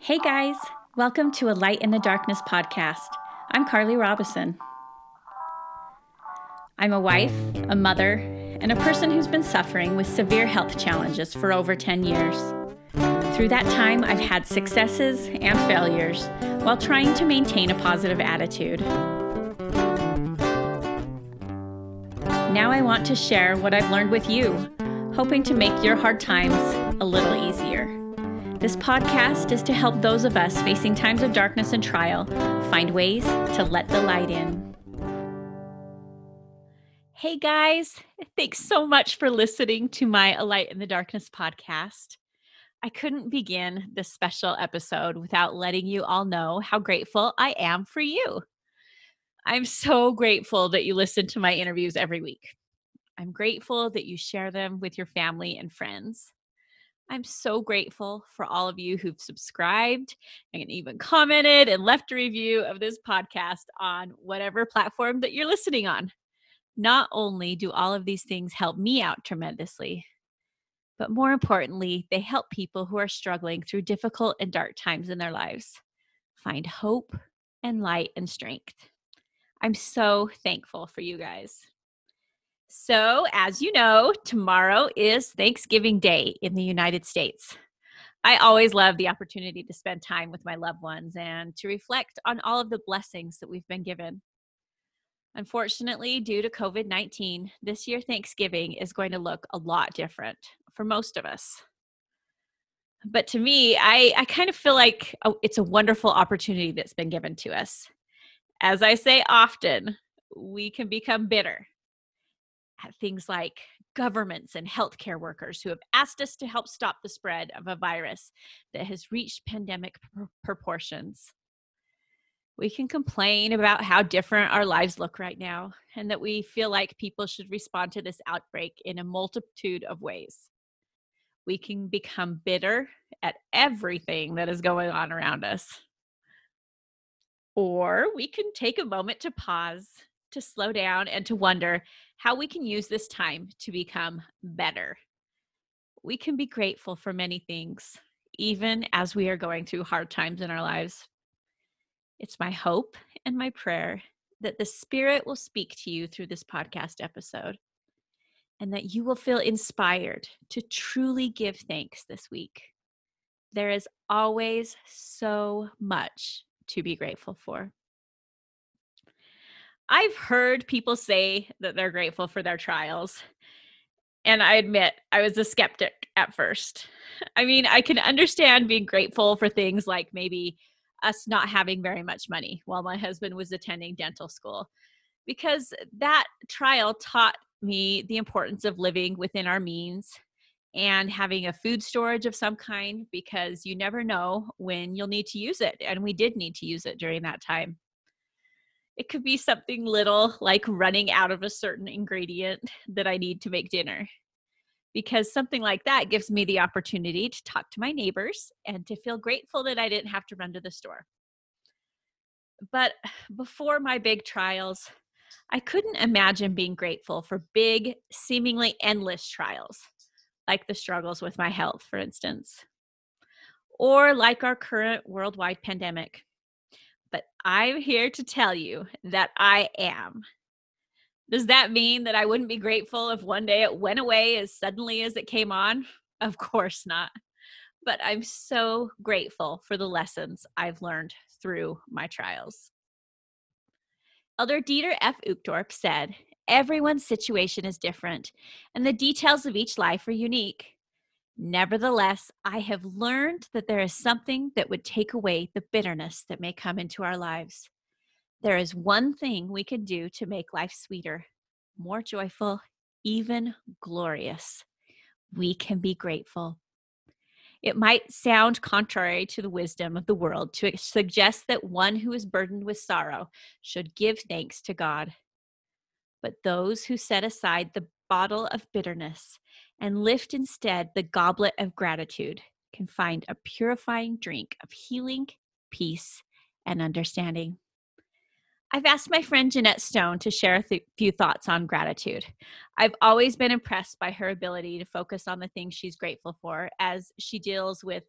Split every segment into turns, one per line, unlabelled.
Hey guys, welcome to a Light in the Darkness podcast. I'm Carly Robison. I'm a wife, a mother, and a person who's been suffering with severe health challenges for over 10 years. Through that time, I've had successes and failures while trying to maintain a positive attitude. Now I want to share what I've learned with you, hoping to make your hard times a little easier. This podcast is to help those of us facing times of darkness and trial find ways to let the light in. Hey guys, thanks so much for listening to my A Light in the Darkness podcast. I couldn't begin this special episode without letting you all know how grateful I am for you. I'm so grateful that you listen to my interviews every week. I'm grateful that you share them with your family and friends. I'm so grateful for all of you who've subscribed and even commented and left a review of this podcast on whatever platform that you're listening on. Not only do all of these things help me out tremendously, but more importantly, they help people who are struggling through difficult and dark times in their lives find hope and light and strength. I'm so thankful for you guys. So, as you know, tomorrow is Thanksgiving Day in the United States. I always love the opportunity to spend time with my loved ones and to reflect on all of the blessings that we've been given. Unfortunately, due to COVID 19, this year Thanksgiving is going to look a lot different for most of us. But to me, I, I kind of feel like oh, it's a wonderful opportunity that's been given to us. As I say often, we can become bitter things like governments and healthcare workers who have asked us to help stop the spread of a virus that has reached pandemic pr- proportions. We can complain about how different our lives look right now and that we feel like people should respond to this outbreak in a multitude of ways. We can become bitter at everything that is going on around us. Or we can take a moment to pause, to slow down, and to wonder how we can use this time to become better. We can be grateful for many things, even as we are going through hard times in our lives. It's my hope and my prayer that the Spirit will speak to you through this podcast episode and that you will feel inspired to truly give thanks this week. There is always so much to be grateful for. I've heard people say that they're grateful for their trials. And I admit, I was a skeptic at first. I mean, I can understand being grateful for things like maybe us not having very much money while my husband was attending dental school, because that trial taught me the importance of living within our means and having a food storage of some kind because you never know when you'll need to use it. And we did need to use it during that time. It could be something little like running out of a certain ingredient that I need to make dinner. Because something like that gives me the opportunity to talk to my neighbors and to feel grateful that I didn't have to run to the store. But before my big trials, I couldn't imagine being grateful for big, seemingly endless trials, like the struggles with my health, for instance, or like our current worldwide pandemic but I'm here to tell you that I am. Does that mean that I wouldn't be grateful if one day it went away as suddenly as it came on? Of course not. But I'm so grateful for the lessons I've learned through my trials. Elder Dieter F. Uchtdorf said, Everyone's situation is different, and the details of each life are unique. Nevertheless, I have learned that there is something that would take away the bitterness that may come into our lives. There is one thing we can do to make life sweeter, more joyful, even glorious. We can be grateful. It might sound contrary to the wisdom of the world to suggest that one who is burdened with sorrow should give thanks to God. But those who set aside the bottle of bitterness and lift instead the goblet of gratitude can find a purifying drink of healing, peace, and understanding. I've asked my friend Jeanette Stone to share a th- few thoughts on gratitude. I've always been impressed by her ability to focus on the things she's grateful for as she deals with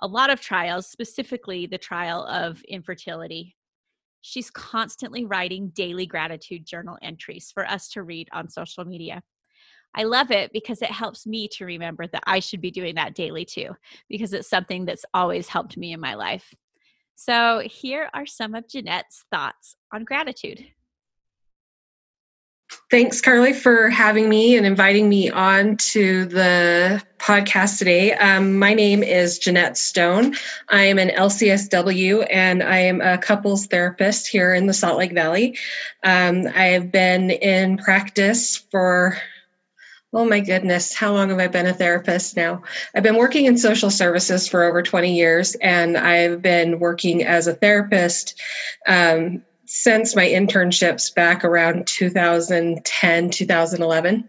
a lot of trials, specifically the trial of infertility. She's constantly writing daily gratitude journal entries for us to read on social media. I love it because it helps me to remember that I should be doing that daily too, because it's something that's always helped me in my life. So, here are some of Jeanette's thoughts on gratitude.
Thanks, Carly, for having me and inviting me on to the podcast today. Um, my name is Jeanette Stone. I am an LCSW and I am a couples therapist here in the Salt Lake Valley. Um, I have been in practice for Oh my goodness, how long have I been a therapist now? I've been working in social services for over 20 years, and I've been working as a therapist um, since my internships back around 2010, 2011.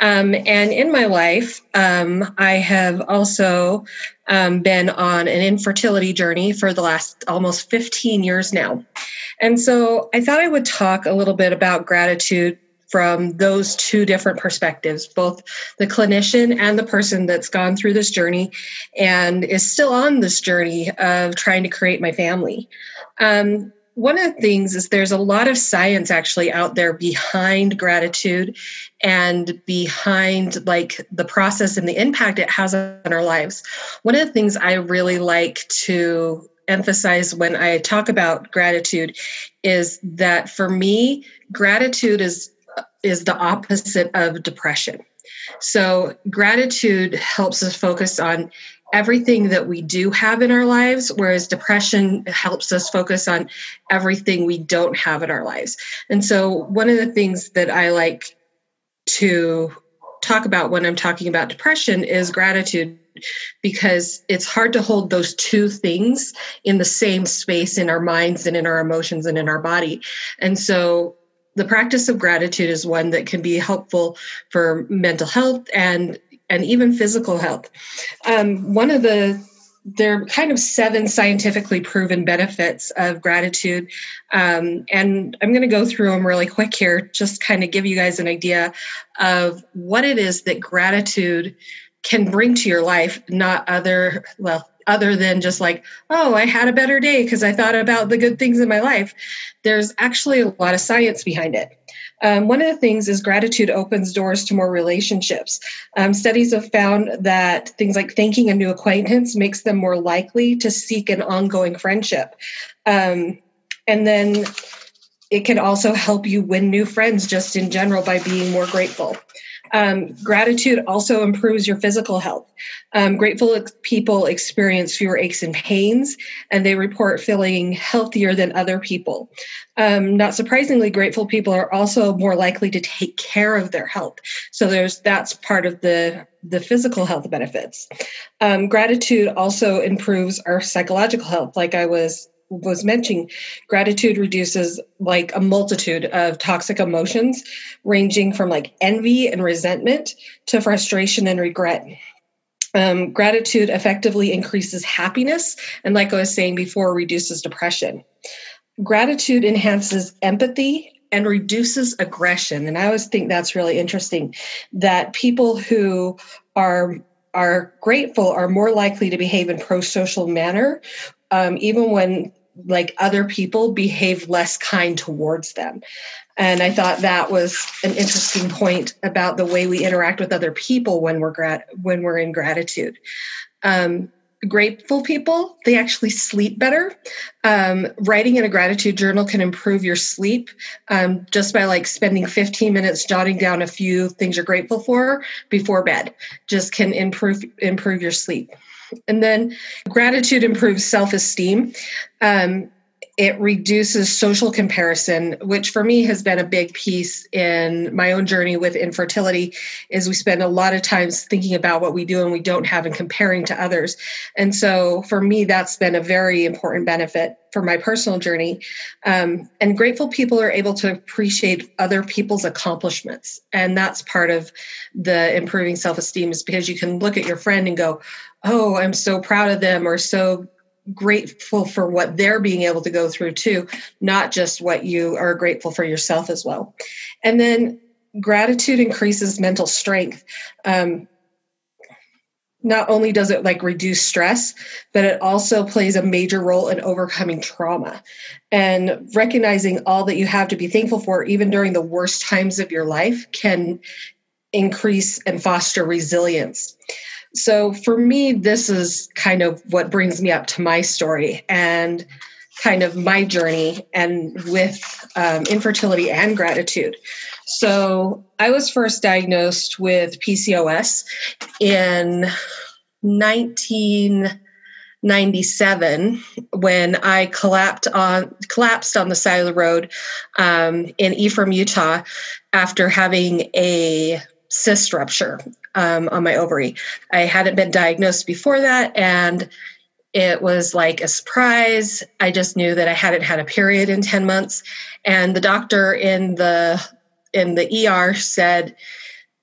Um, and in my life, um, I have also um, been on an infertility journey for the last almost 15 years now. And so I thought I would talk a little bit about gratitude from those two different perspectives, both the clinician and the person that's gone through this journey and is still on this journey of trying to create my family. Um, one of the things is there's a lot of science actually out there behind gratitude and behind like the process and the impact it has on our lives. One of the things I really like to emphasize when I talk about gratitude is that for me, gratitude is is the opposite of depression. So, gratitude helps us focus on everything that we do have in our lives, whereas depression helps us focus on everything we don't have in our lives. And so, one of the things that I like to talk about when I'm talking about depression is gratitude because it's hard to hold those two things in the same space in our minds and in our emotions and in our body. And so the practice of gratitude is one that can be helpful for mental health and and even physical health. Um, one of the there are kind of seven scientifically proven benefits of gratitude. Um, and I'm going to go through them really quick here, just kind of give you guys an idea of what it is that gratitude can bring to your life, not other, well, other than just like, oh, I had a better day because I thought about the good things in my life. There's actually a lot of science behind it. Um, one of the things is gratitude opens doors to more relationships. Um, studies have found that things like thanking a new acquaintance makes them more likely to seek an ongoing friendship. Um, and then it can also help you win new friends just in general by being more grateful. Um, gratitude also improves your physical health. Um, grateful people experience fewer aches and pains, and they report feeling healthier than other people. Um, not surprisingly, grateful people are also more likely to take care of their health. So there's that's part of the the physical health benefits. Um, gratitude also improves our psychological health, like I was was mentioning, gratitude reduces like a multitude of toxic emotions, ranging from like envy and resentment to frustration and regret. Um, gratitude effectively increases happiness, and like I was saying before, reduces depression. Gratitude enhances empathy and reduces aggression. And I always think that's really interesting that people who are are grateful are more likely to behave in pro-social manner um, even when like other people behave less kind towards them. And I thought that was an interesting point about the way we interact with other people when we're grat- when we're in gratitude. Um, grateful people they actually sleep better um, writing in a gratitude journal can improve your sleep um, just by like spending 15 minutes jotting down a few things you're grateful for before bed just can improve improve your sleep and then gratitude improves self esteem. Um, it reduces social comparison which for me has been a big piece in my own journey with infertility is we spend a lot of times thinking about what we do and we don't have and comparing to others. And so for me that's been a very important benefit for my personal journey. Um, and grateful people are able to appreciate other people's accomplishments. And that's part of the improving self-esteem is because you can look at your friend and go oh, I'm so proud of them or so grateful for what they're being able to go through too, not just what you are grateful for yourself as well. And then gratitude increases mental strength. Um, not only does it like reduce stress, but it also plays a major role in overcoming trauma and recognizing all that you have to be thankful for, even during the worst times of your life, can increase and foster resilience. So for me, this is kind of what brings me up to my story and kind of my journey and with um, infertility and gratitude. So I was first diagnosed with PCOS in 1997 when I collapsed on collapsed on the side of the road um, in Ephraim, Utah, after having a cyst rupture um, on my ovary. I hadn't been diagnosed before that, and it was like a surprise. I just knew that I hadn't had a period in 10 months. And the doctor in the in the ER said,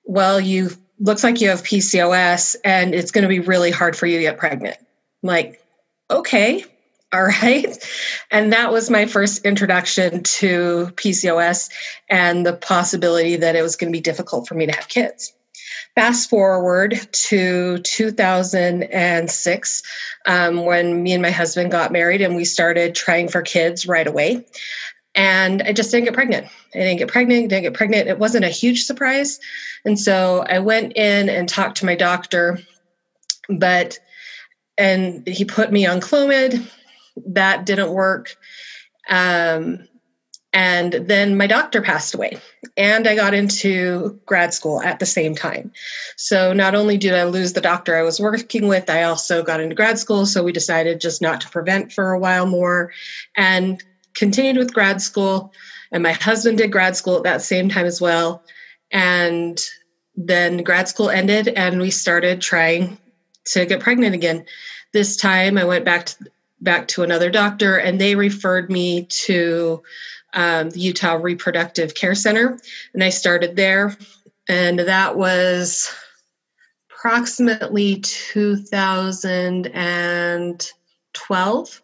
Well, you looks like you have PCOS and it's going to be really hard for you to get pregnant. I'm like, okay, all right. And that was my first introduction to PCOS and the possibility that it was going to be difficult for me to have kids. Fast forward to 2006, um, when me and my husband got married and we started trying for kids right away. And I just didn't get pregnant. I didn't get pregnant, didn't get pregnant. It wasn't a huge surprise. And so I went in and talked to my doctor, but, and he put me on Clomid. That didn't work. Um, and then my doctor passed away, and I got into grad school at the same time. So not only did I lose the doctor I was working with, I also got into grad school. So we decided just not to prevent for a while more and continued with grad school. And my husband did grad school at that same time as well. And then grad school ended, and we started trying to get pregnant again. This time I went back to back to another doctor and they referred me to um, the Utah Reproductive Care Center, and I started there. And that was approximately 2012.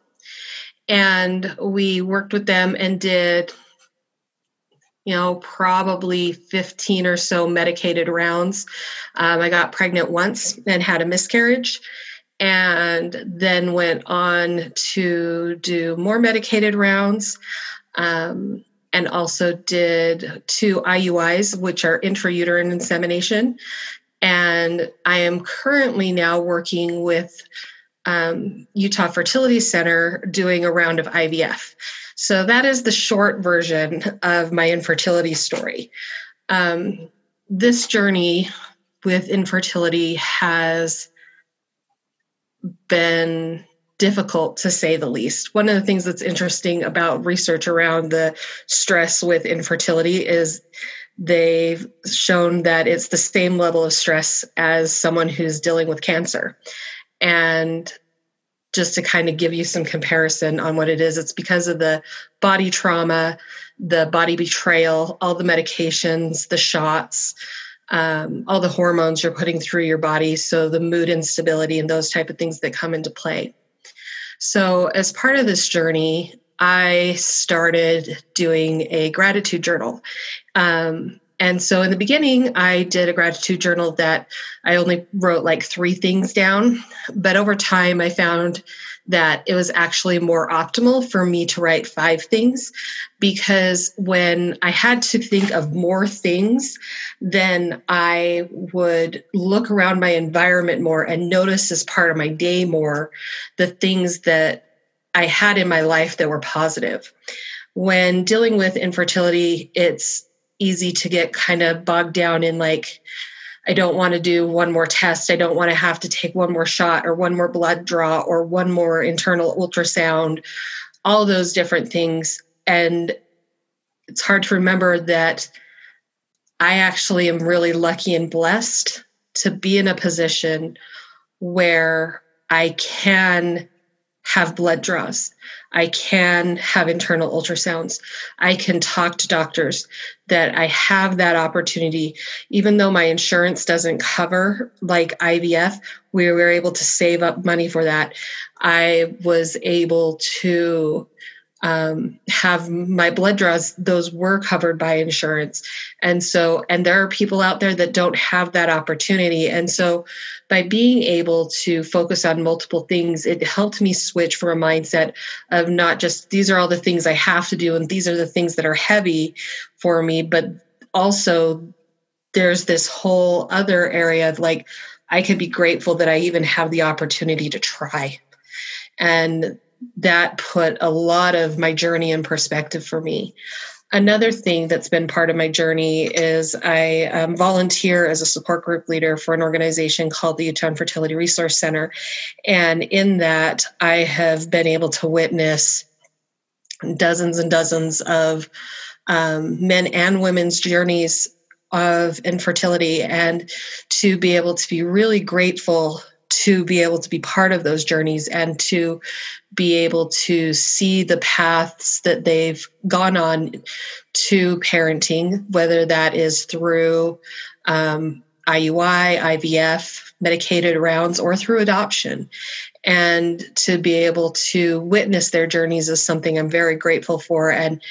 And we worked with them and did, you know, probably 15 or so medicated rounds. Um, I got pregnant once and had a miscarriage and then went on to do more medicated rounds um, and also did two IUIs, which are intrauterine insemination. And I am currently now working with um, Utah Fertility Center doing a round of IVF. So that is the short version of my infertility story. Um, this journey with infertility has been difficult to say the least. One of the things that's interesting about research around the stress with infertility is they've shown that it's the same level of stress as someone who's dealing with cancer. And just to kind of give you some comparison on what it is, it's because of the body trauma, the body betrayal, all the medications, the shots, um, all the hormones you're putting through your body. So the mood instability and those type of things that come into play. So, as part of this journey, I started doing a gratitude journal. Um, and so in the beginning, I did a gratitude journal that I only wrote like three things down. But over time, I found that it was actually more optimal for me to write five things because when I had to think of more things, then I would look around my environment more and notice as part of my day more the things that I had in my life that were positive. When dealing with infertility, it's easy to get kind of bogged down in like, I don't want to do one more test. I don't want to have to take one more shot or one more blood draw or one more internal ultrasound, all those different things. And it's hard to remember that I actually am really lucky and blessed to be in a position where I can have blood draws. I can have internal ultrasounds. I can talk to doctors that I have that opportunity. Even though my insurance doesn't cover like IVF, we were able to save up money for that. I was able to um, have my blood draws those were covered by insurance. And so and there are people out there that don't have that opportunity. And so by being able to focus on multiple things it helped me switch from a mindset of not just these are all the things i have to do and these are the things that are heavy for me but also there's this whole other area of like i could be grateful that i even have the opportunity to try. And that put a lot of my journey in perspective for me. Another thing that's been part of my journey is I um, volunteer as a support group leader for an organization called the Utah Fertility Resource Center. And in that, I have been able to witness dozens and dozens of um, men and women's journeys of infertility and to be able to be really grateful to be able to be part of those journeys and to be able to see the paths that they've gone on to parenting, whether that is through um, IUI, IVF, medicated rounds, or through adoption. And to be able to witness their journeys is something I'm very grateful for and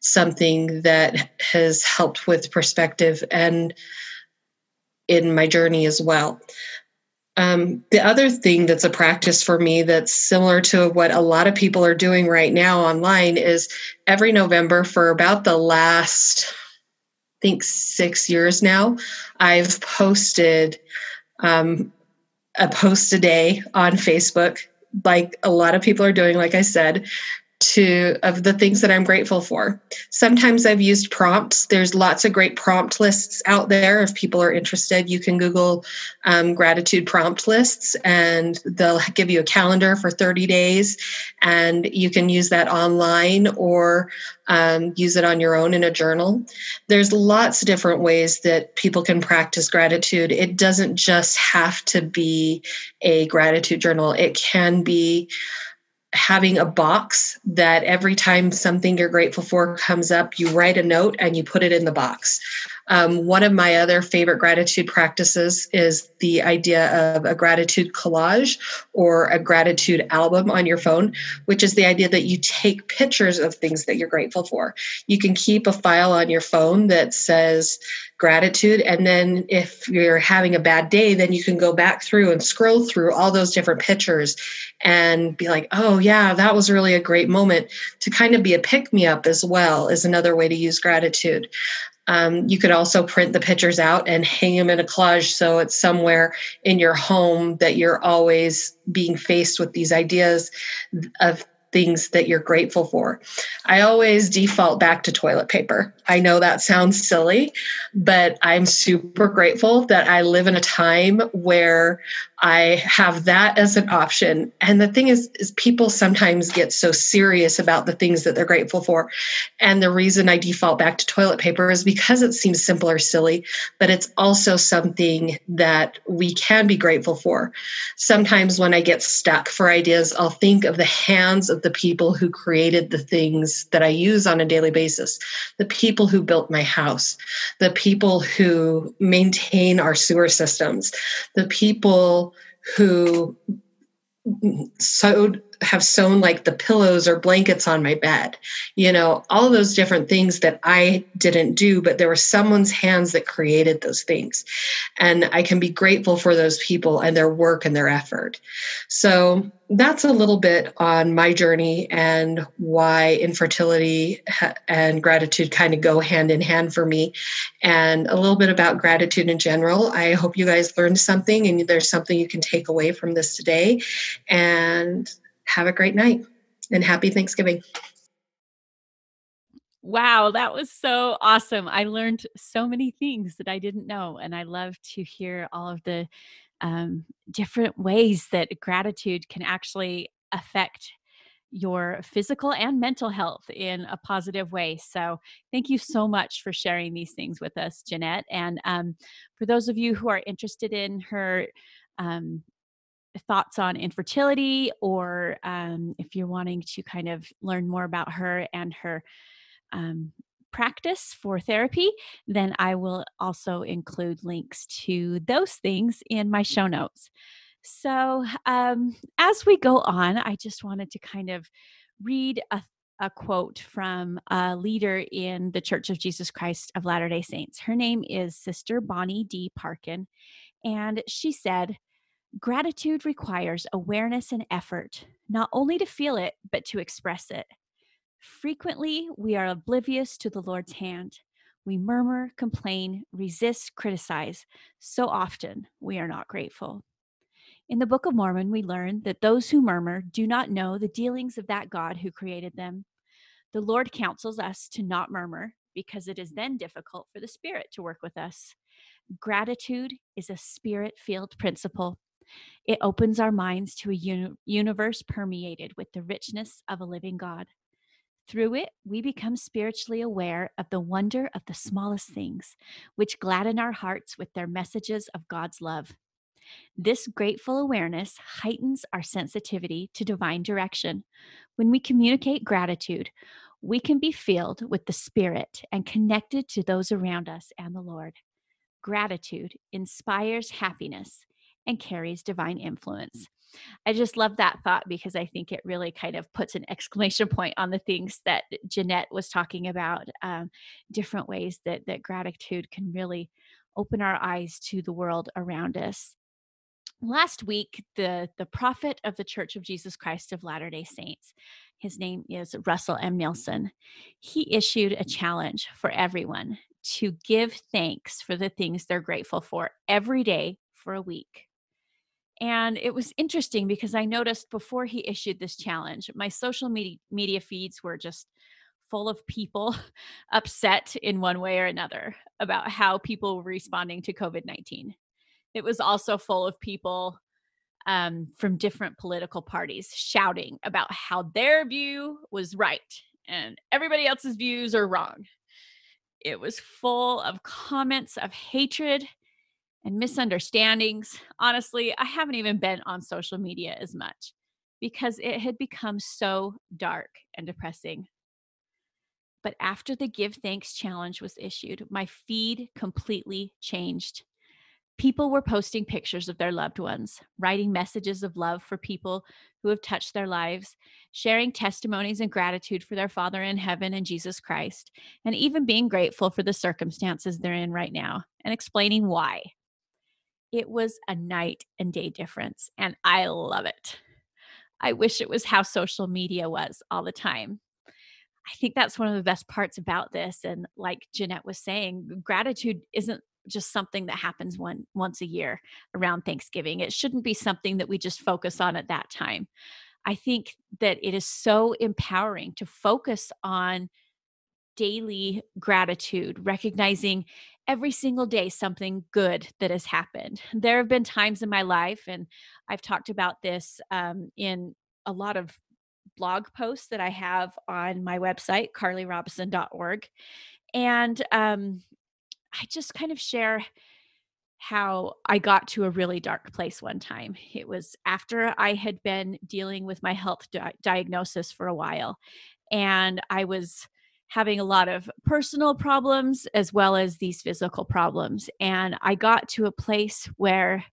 something that has helped with perspective and in my journey as well. Um, the other thing that's a practice for me that's similar to what a lot of people are doing right now online is every November for about the last, I think, six years now, I've posted um, a post a day on Facebook, like a lot of people are doing, like I said, to of the things that I'm grateful for. Sometimes I've used prompts. There's lots of great prompt lists out there. If people are interested, you can Google um, gratitude prompt lists, and they'll give you a calendar for 30 days, and you can use that online or um, use it on your own in a journal. There's lots of different ways that people can practice gratitude. It doesn't just have to be a gratitude journal. It can be having a box that every time something you're grateful for comes up, you write a note and you put it in the box. Um, one of my other favorite gratitude practices is the idea of a gratitude collage or a gratitude album on your phone, which is the idea that you take pictures of things that you're grateful for. You can keep a file on your phone that says gratitude. And then if you're having a bad day, then you can go back through and scroll through all those different pictures and be like, oh, yeah, that was really a great moment to kind of be a pick me up as well, is another way to use gratitude. Um, you could also print the pictures out and hang them in a collage so it's somewhere in your home that you're always being faced with these ideas of things that you're grateful for. I always default back to toilet paper. I know that sounds silly, but I'm super grateful that I live in a time where I have that as an option. And the thing is, is people sometimes get so serious about the things that they're grateful for. And the reason I default back to toilet paper is because it seems simple or silly, but it's also something that we can be grateful for. Sometimes when I get stuck for ideas, I'll think of the hands of the people who created the things that I use on a daily basis, the people who built my house, the people who maintain our sewer systems, the people who sewed have sewn like the pillows or blankets on my bed. You know all those different things that i didn't do but there were someone's hands that created those things. And i can be grateful for those people and their work and their effort. So that's a little bit on my journey and why infertility and gratitude kind of go hand in hand for me. And a little bit about gratitude in general. I hope you guys learned something and there's something you can take away from this today. And have a great night and happy Thanksgiving.
Wow, that was so awesome. I learned so many things that I didn't know. And I love to hear all of the um, different ways that gratitude can actually affect your physical and mental health in a positive way. So, thank you so much for sharing these things with us, Jeanette. And um, for those of you who are interested in her um, thoughts on infertility or um, if you're wanting to kind of learn more about her and her um, practice for therapy, then I will also include links to those things in my show notes. So, um, as we go on, I just wanted to kind of read a a quote from a leader in the Church of Jesus Christ of Latter day Saints. Her name is Sister Bonnie D. Parkin. And she said, Gratitude requires awareness and effort, not only to feel it, but to express it. Frequently, we are oblivious to the Lord's hand. We murmur, complain, resist, criticize. So often, we are not grateful. In the Book of Mormon, we learn that those who murmur do not know the dealings of that God who created them. The Lord counsels us to not murmur because it is then difficult for the Spirit to work with us. Gratitude is a spirit filled principle. It opens our minds to a uni- universe permeated with the richness of a living God. Through it, we become spiritually aware of the wonder of the smallest things, which gladden our hearts with their messages of God's love. This grateful awareness heightens our sensitivity to divine direction. When we communicate gratitude, we can be filled with the Spirit and connected to those around us and the Lord. Gratitude inspires happiness and carries divine influence. I just love that thought because I think it really kind of puts an exclamation point on the things that Jeanette was talking about, um, different ways that that gratitude can really open our eyes to the world around us. Last week the the prophet of the church of jesus christ of latter day saints his name is russell m. Nelson he issued a challenge for everyone to give thanks for the things they're grateful for every day for a week and it was interesting because i noticed before he issued this challenge my social media media feeds were just full of people upset in one way or another about how people were responding to covid-19 it was also full of people um, from different political parties shouting about how their view was right and everybody else's views are wrong. It was full of comments of hatred and misunderstandings. Honestly, I haven't even been on social media as much because it had become so dark and depressing. But after the Give Thanks challenge was issued, my feed completely changed people were posting pictures of their loved ones, writing messages of love for people who have touched their lives, sharing testimonies and gratitude for their Father in heaven and Jesus Christ, and even being grateful for the circumstances they're in right now and explaining why. It was a night and day difference, and I love it. I wish it was how social media was all the time. I think that's one of the best parts about this. And like Jeanette was saying, gratitude isn't just something that happens one once a year around Thanksgiving. It shouldn't be something that we just focus on at that time. I think that it is so empowering to focus on daily gratitude, recognizing every single day something good that has happened. There have been times in my life, and I've talked about this um, in a lot of blog posts that I have on my website, carlyrobison.org. And um, I just kind of share how I got to a really dark place one time. It was after I had been dealing with my health di- diagnosis for a while, and I was having a lot of personal problems as well as these physical problems. And I got to a place where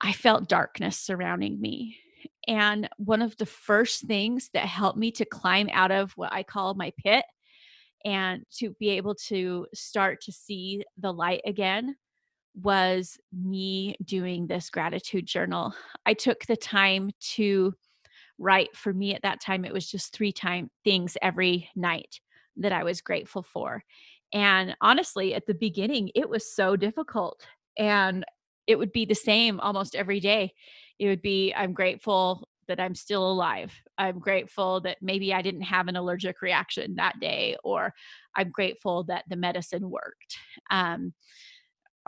I felt darkness surrounding me. And one of the first things that helped me to climb out of what I call my pit and to be able to start to see the light again was me doing this gratitude journal. I took the time to write for me at that time it was just three time things every night that I was grateful for. And honestly, at the beginning it was so difficult and it would be the same almost every day. It would be I'm grateful that I'm still alive. I'm grateful that maybe I didn't have an allergic reaction that day, or I'm grateful that the medicine worked. Um,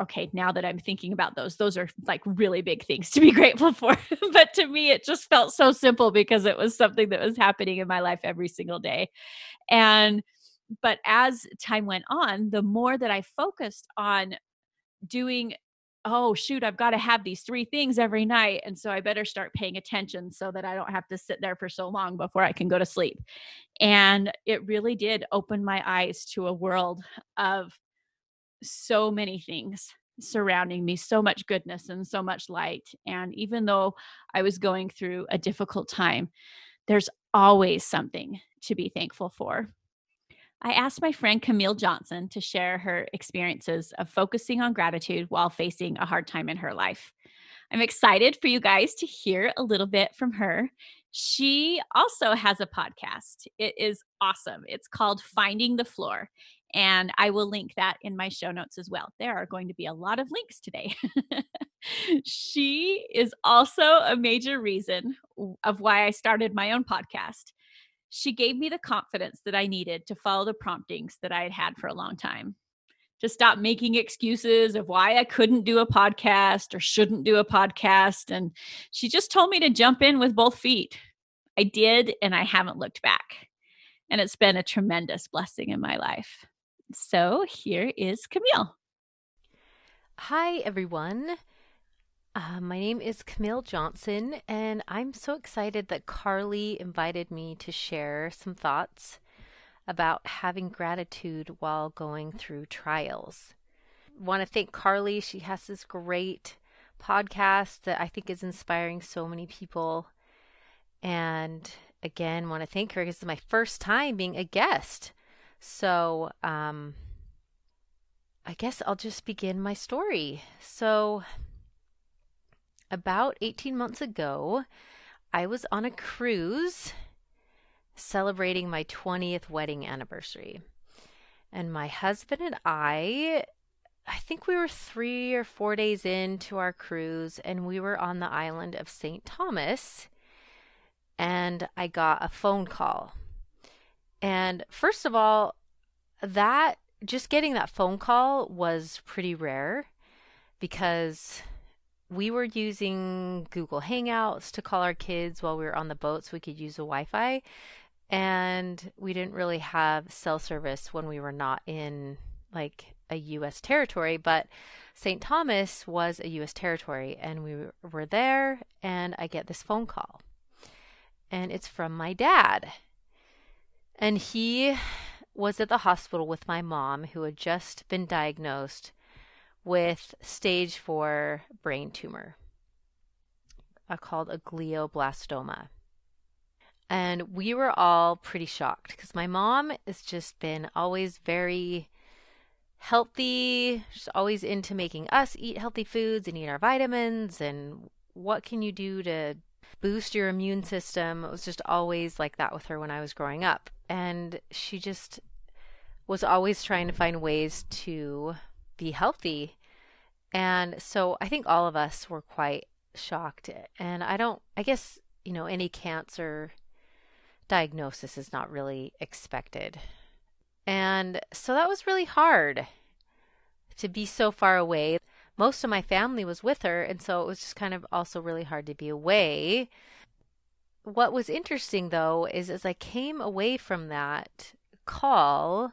okay, now that I'm thinking about those, those are like really big things to be grateful for. but to me, it just felt so simple because it was something that was happening in my life every single day. And, but as time went on, the more that I focused on doing oh shoot i've got to have these three things every night and so i better start paying attention so that i don't have to sit there for so long before i can go to sleep and it really did open my eyes to a world of so many things surrounding me so much goodness and so much light and even though i was going through a difficult time There's always something to be thankful for. I asked my friend Camille Johnson to share her experiences of focusing on gratitude while facing a hard time in her life. I'm excited for you guys to hear a little bit from her. She also has a podcast. It is awesome. It's called Finding the Floor. And I will link that in my show notes as well. There are going to be a lot of links today. she is also a major reason of why I started my own podcast. She gave me the confidence that I needed to follow the promptings that I had had for a long time to stop making excuses of why I couldn't do a podcast or shouldn't do a podcast. And she just told me to jump in with both feet. I did, and I haven't looked back. And it's been a tremendous blessing in my life. So here is Camille.
Hi, everyone. Uh, my name is Camille Johnson, and I'm so excited that Carly invited me to share some thoughts about having gratitude while going through trials. Want to thank Carly. She has this great podcast that I think is inspiring so many people. And again, want to thank her because it's my first time being a guest. So, um, I guess I'll just begin my story. So, about 18 months ago, I was on a cruise celebrating my 20th wedding anniversary. And my husband and I, I think we were three or four days into our cruise, and we were on the island of St. Thomas. And I got a phone call. And first of all, that just getting that phone call was pretty rare because we were using Google Hangouts to call our kids while we were on the boat so we could use the Wi Fi and we didn't really have cell service when we were not in like a US territory, but St. Thomas was a US territory and we were there and I get this phone call. And it's from my dad. And he was at the hospital with my mom who had just been diagnosed with stage 4 brain tumor uh, called a glioblastoma. And we were all pretty shocked because my mom has just been always very healthy. She's always into making us eat healthy foods and eat our vitamins. And what can you do to boost your immune system? It was just always like that with her when I was growing up. And she just was always trying to find ways to be healthy. And so I think all of us were quite shocked. And I don't, I guess, you know, any cancer diagnosis is not really expected. And so that was really hard to be so far away. Most of my family was with her, and so it was just kind of also really hard to be away. What was interesting though is as I came away from that call,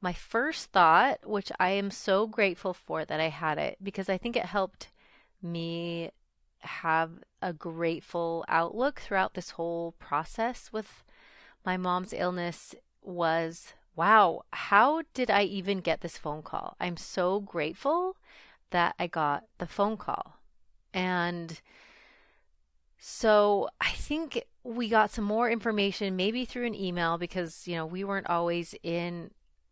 my first thought, which I am so grateful for that I had it because I think it helped me have a grateful outlook throughout this whole process with my mom's illness was wow, how did I even get this phone call? I'm so grateful that I got the phone call. And so I think we got some more information, maybe through an email, because, you know, we weren't always in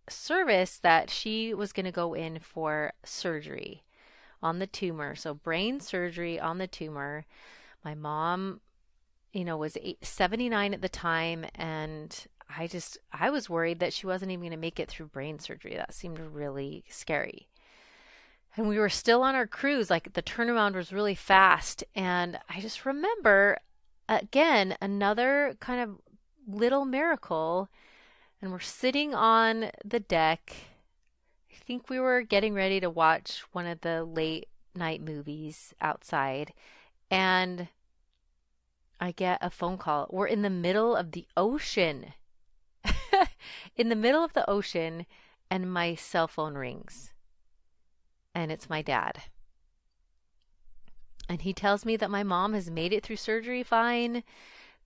service that she was going to go in for surgery on the tumor. So, brain surgery on the tumor. My mom, you know, was eight, 79 at the time. And I just, I was worried that she wasn't even going to make it through brain surgery. That seemed really scary. And we were still on our cruise. Like the turnaround was really fast. And I just remember, again, another kind of little miracle. And we're sitting on the deck I think we were getting ready to watch one of the late night movies outside, and I get a phone call. We're in the middle of the ocean. in the middle of the ocean, and my cell phone rings. And it's my dad. And he tells me that my mom has made it through surgery fine,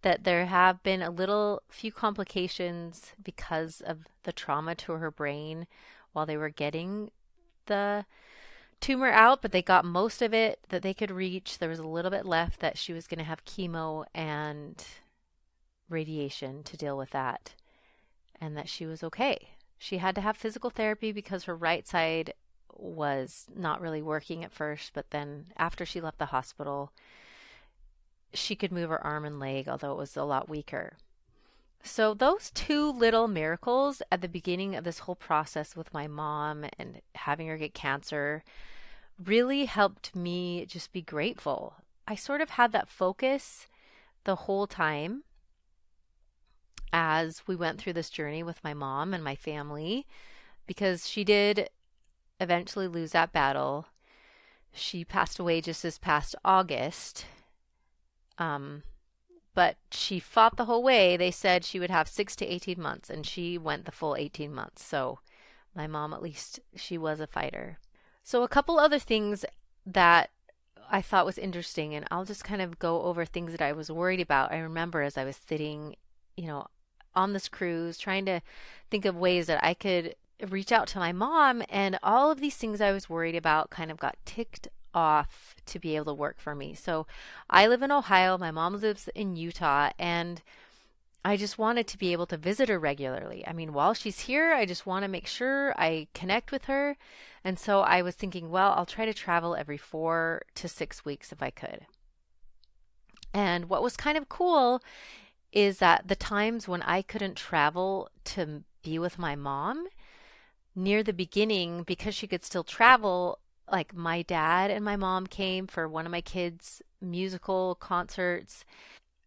that there have been a little few complications because of the trauma to her brain, while they were getting the tumor out, but they got most of it that they could reach. There was a little bit left that she was going to have chemo and radiation to deal with that and that she was okay. She had to have physical therapy because her right side was not really working at first, but then after she left the hospital, she could move her arm and leg, although it was a lot weaker. So, those two little miracles at the beginning of this whole process with my mom and having her get cancer really helped me just be grateful. I sort of had that focus the whole time as we went through this journey with my mom and my family because she did eventually lose that battle. She passed away just this past August. Um, but she fought the whole way. They said she would have six to 18 months, and she went the full 18 months. So, my mom, at least, she was a fighter. So, a couple other things that I thought was interesting, and I'll just kind of go over things that I was worried about. I remember as I was sitting, you know, on this cruise, trying to think of ways that I could reach out to my mom, and all of these things I was worried about kind of got ticked off to be able to work for me. So I live in Ohio, my mom lives in Utah, and I just wanted to be able to visit her regularly. I mean, while she's here, I just want to make sure I connect with her. And so I was thinking, well, I'll try to travel every four to six weeks if I could. And what was kind of cool is that the times when I couldn't travel to be with my mom, near the beginning, because she could still travel, like my dad and my mom came for one of my kids' musical concerts.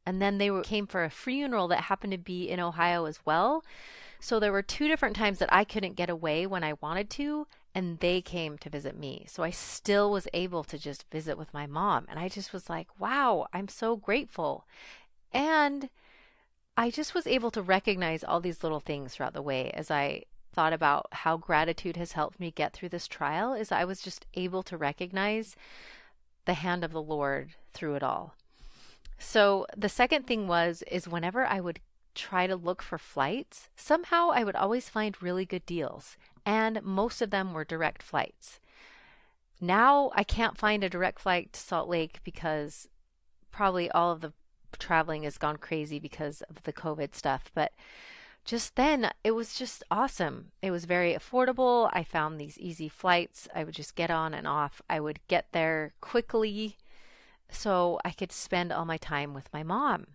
And then they were, came for a funeral that happened to be in Ohio as well. So there were two different times that I couldn't get away when I wanted to, and they came to visit me. So I still was able to just visit with my mom. And I just was like, wow, I'm so grateful. And I just was able to recognize all these little things throughout the way as I thought about how gratitude has helped me get through this trial is I was just able to recognize the hand of the Lord through it all. So the second thing was is whenever I would try to look for flights, somehow I would always find really good deals, and most of them were direct flights. Now I can't find a direct flight to Salt Lake because probably all of the traveling has gone crazy because of the COVID stuff, but just then it was just awesome. It was very affordable. I found these easy flights. I would just get on and off. I would get there quickly so I could spend all my time with my mom.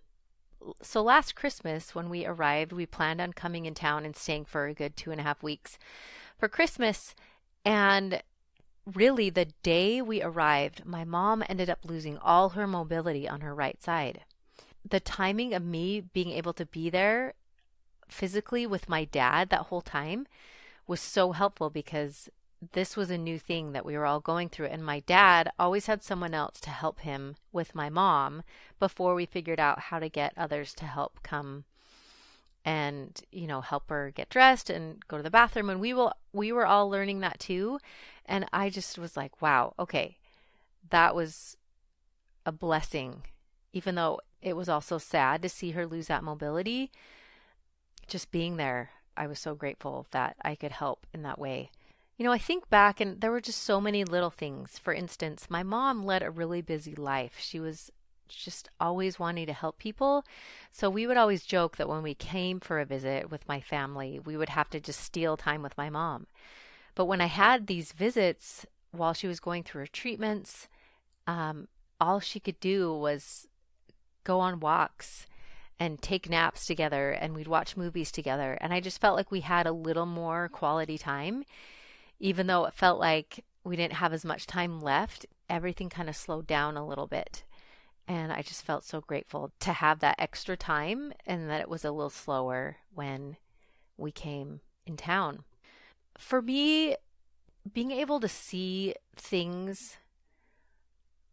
So last Christmas, when we arrived, we planned on coming in town and staying for a good two and a half weeks for Christmas. And really, the day we arrived, my mom ended up losing all her mobility on her right side. The timing of me being able to be there physically with my dad that whole time was so helpful because this was a new thing that we were all going through. And my dad always had someone else to help him with my mom before we figured out how to get others to help come and you know help her get dressed and go to the bathroom. And we will we were all learning that too. And i just was like wow okay that was a blessing even though it was also sad to see her lose that mobility just being there, I was so grateful that I could help in that way. You know, I think back and there were just so many little things. For instance, my mom led a really busy life. She was just always wanting to help people. So we would always joke that when we came for a visit with my family, we would have to just steal time with my mom. But when I had these visits while she was going through her treatments, um, all she could do was go on walks and take naps together and we'd watch movies together. And I just felt like we had a little more quality time, even though it felt like we didn't have as much time left. Everything kind of slowed down a little bit. And I just felt so grateful to have that extra time and that it was a little slower when we came in town. For me, being able to see things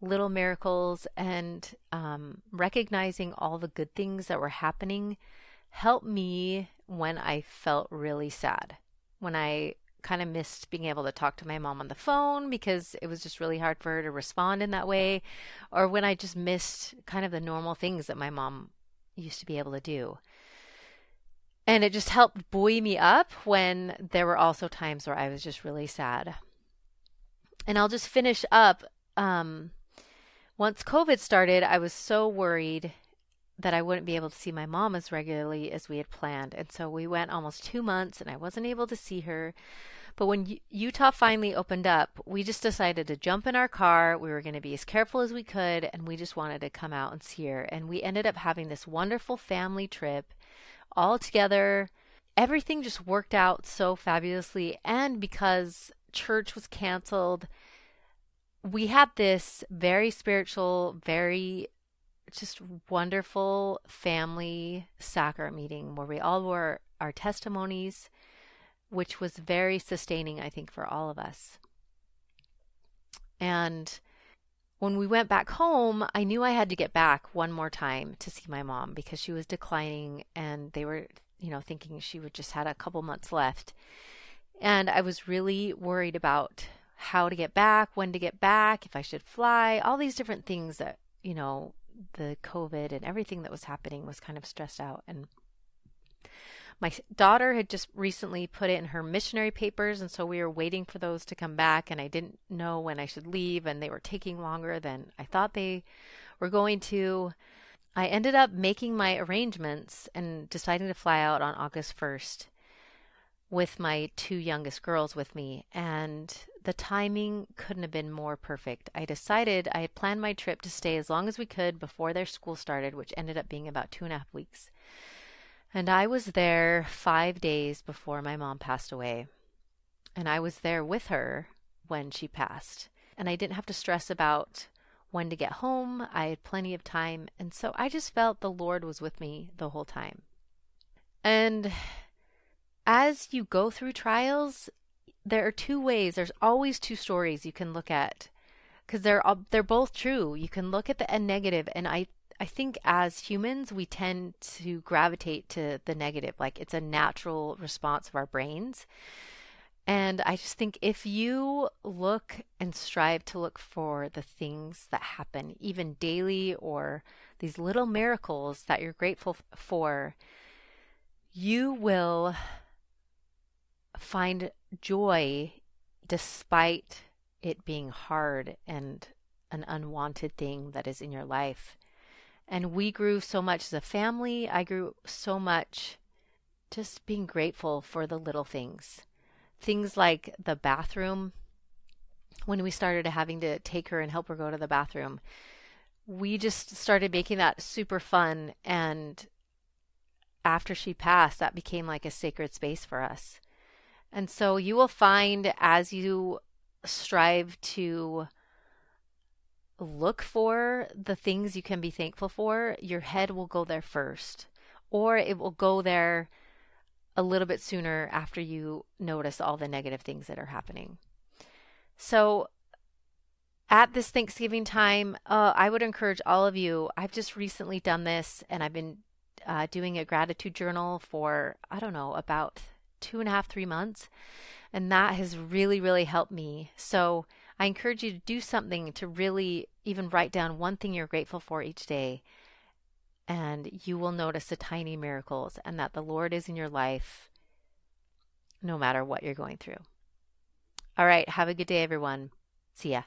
little miracles and um, recognizing all the good things that were happening helped me when I felt really sad. When I kind of missed being able to talk to my mom on the phone because it was just really hard for her to respond in that way, or when I just missed kind of the normal things that my mom used to be able to do. And it just helped buoy me up when there were also times where I was just really sad. And I'll just finish up um, once COVID started, I was so worried that I wouldn't be able to see my mom as regularly as we had planned. And so we went almost two months and I wasn't able to see her. But when Utah finally opened up, we just decided to jump in our car. We were going to be as careful as we could, and we just wanted to come out and see her. And we ended up having this wonderful family trip all together. Everything just worked out so fabulously. And because church was canceled, we had this very spiritual, very just wonderful family soccer meeting where we all were our testimonies which was very sustaining, I think, for all of us. And when we went back home, I knew I had to get back one more time to see my mom because she was declining and they were, you know, thinking she would just had a couple months left. And I was really worried about how to get back, when to get back, if I should fly, all these different things that, you know, the COVID and everything that was happening was kind of stressed out. And my daughter had just recently put it in her missionary papers, and so we were waiting for those to come back, and I didn't know when I should leave, and they were taking longer than I thought they were going to. I ended up making my arrangements and deciding to fly out on August 1st with my two youngest girls with me, and the timing couldn't have been more perfect. I decided I had planned my trip to stay as long as we could before their school started, which ended up being about two and a half weeks. And I was there five days before my mom passed away. And I was there with her when she passed. And I didn't have to stress about when to get home. I had plenty of time. And so I just felt the Lord was with me the whole time. And as you go through trials, there are two ways. There's always two stories you can look at because they're they're both true. You can look at the negative, and I I think as humans, we tend to gravitate to the negative. Like it's a natural response of our brains. And I just think if you look and strive to look for the things that happen, even daily or these little miracles that you're grateful for, you will find joy despite it being hard and an unwanted thing that is in your life. And we grew so much as a family. I grew so much just being grateful for the little things. Things like the bathroom. When we started having to take her and help her go to the bathroom, we just started making that super fun. And after she passed, that became like a sacred space for us. And so you will find as you strive to look for the things you can be thankful for, your head will go there first, or it will go there a little bit sooner after you notice all the negative things that are happening. So, at this Thanksgiving time, uh, I would encourage all of you. I've just recently done this and I've been uh, doing a gratitude journal for, I don't know, about two and a half, three months. And that has really, really helped me. So, I encourage you to do something to really even write down one thing you're grateful for each day. And you will notice the tiny miracles and that the Lord is in your life no matter what you're going through. All right. Have a good day, everyone. See ya.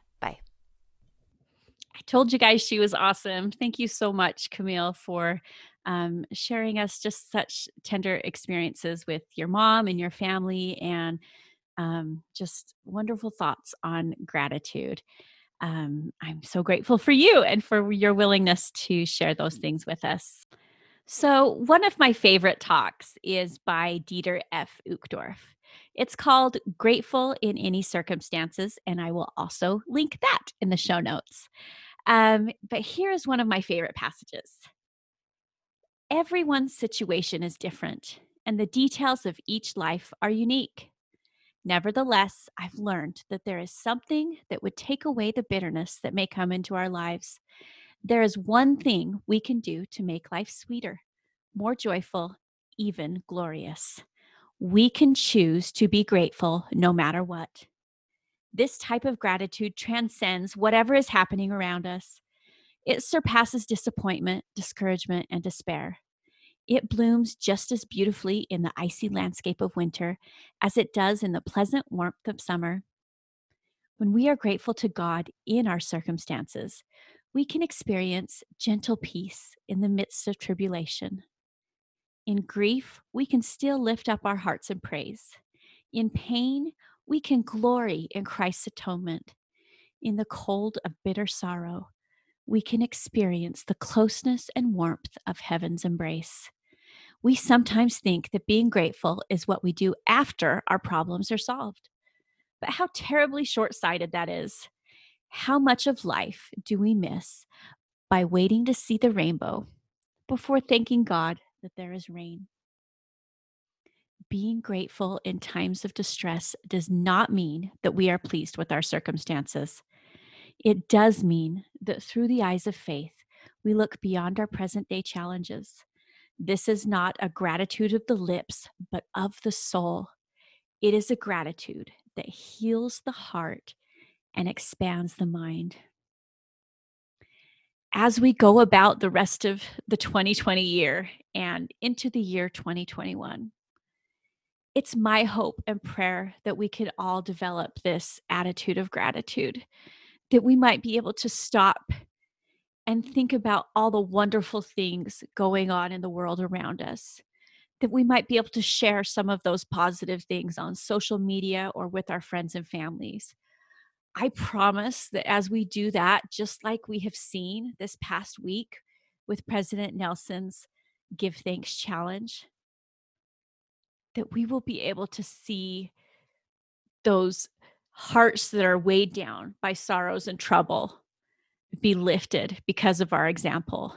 I told you guys she was awesome. Thank you so much, Camille, for um, sharing us just such tender experiences with your mom and your family and um, just wonderful thoughts on gratitude. Um, I'm so grateful for you and for your willingness to share those things with us. So, one of my favorite talks is by Dieter F. Uchtdorf. It's called Grateful in Any Circumstances, and I will also link that in the show notes. Um, but here's one of my favorite passages Everyone's situation is different, and the details of each life are unique. Nevertheless, I've learned that there is something that would take away the bitterness that may come into our lives. There is one thing we can do to make life sweeter, more joyful, even glorious. We can choose to be grateful no matter what. This type of gratitude transcends whatever is happening around us. It surpasses disappointment, discouragement, and despair. It blooms just as beautifully in the icy landscape of winter as it does in the pleasant warmth of summer. When we are grateful to God in our circumstances, we can experience gentle peace in the midst of tribulation. In grief, we can still lift up our hearts in praise. In pain, we can glory in Christ's atonement. In the cold of bitter sorrow, we can experience the closeness and warmth of heaven's embrace. We sometimes think that being grateful is what we do after our problems are solved. But how terribly short sighted that is. How much of life do we miss by waiting to see the rainbow before thanking God that there is rain? Being grateful in times of distress does not mean that we are pleased with our circumstances. It does mean that through the eyes of faith, we look beyond our present day challenges. This is not a gratitude of the lips, but of the soul. It is a gratitude that heals the heart and expands the mind. As we go about the rest of the 2020 year and into the year 2021, it's my hope and prayer that we can all develop this attitude of gratitude, that we might be able to stop and think about all the wonderful things going on in the world around us, that we might be able to share some of those positive things on social media or with our friends and families. I promise that as we do that, just like we have seen this past week with President Nelson's Give Thanks Challenge, that we will be able to see those hearts that are weighed down by sorrows and trouble be lifted because of our example,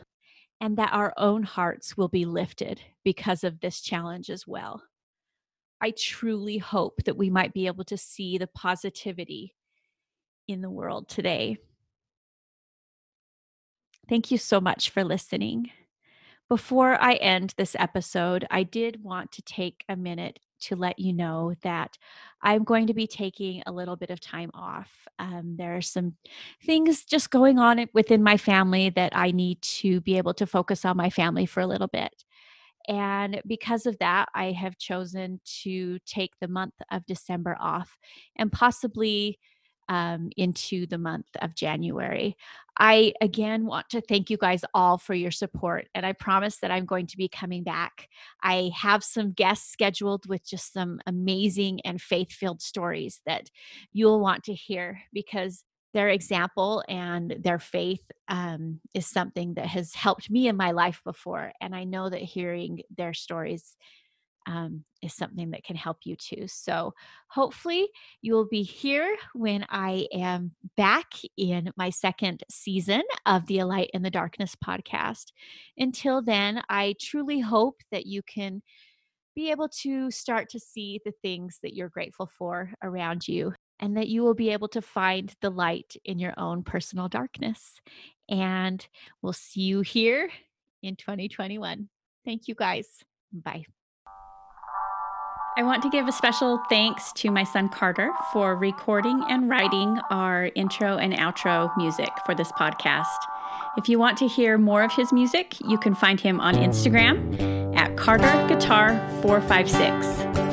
and that our own hearts will be lifted because of this challenge as well. I truly hope that we might be able to see the positivity in the world today. Thank you so much for listening. Before I end this episode, I did want to take a minute to let you know that I'm going to be taking a little bit of time off. Um, there are some things just going on within my family that I need to be able to focus on my family for a little bit. And because of that, I have chosen to take the month of December off and possibly um, into the month of January. I again want to thank you guys all for your support, and I promise that I'm going to be coming back. I have some guests scheduled with just some amazing and faith filled stories that you'll want to hear because their example and their faith um, is something that has helped me in my life before. And I know that hearing their stories um, is something that can help you too. So, hopefully, you will be here when I am back in my second season of the A Light in the Darkness podcast. Until then, I truly hope that you can be able to start to see the things that you're grateful for around you and that you will be able to find the light in your own personal darkness. And we'll see you here in 2021. Thank you guys. Bye. I want to give a special thanks to my son Carter for recording and writing our intro and outro music for this podcast. If you want to hear more of his music, you can find him on Instagram at Carter Guitar 456.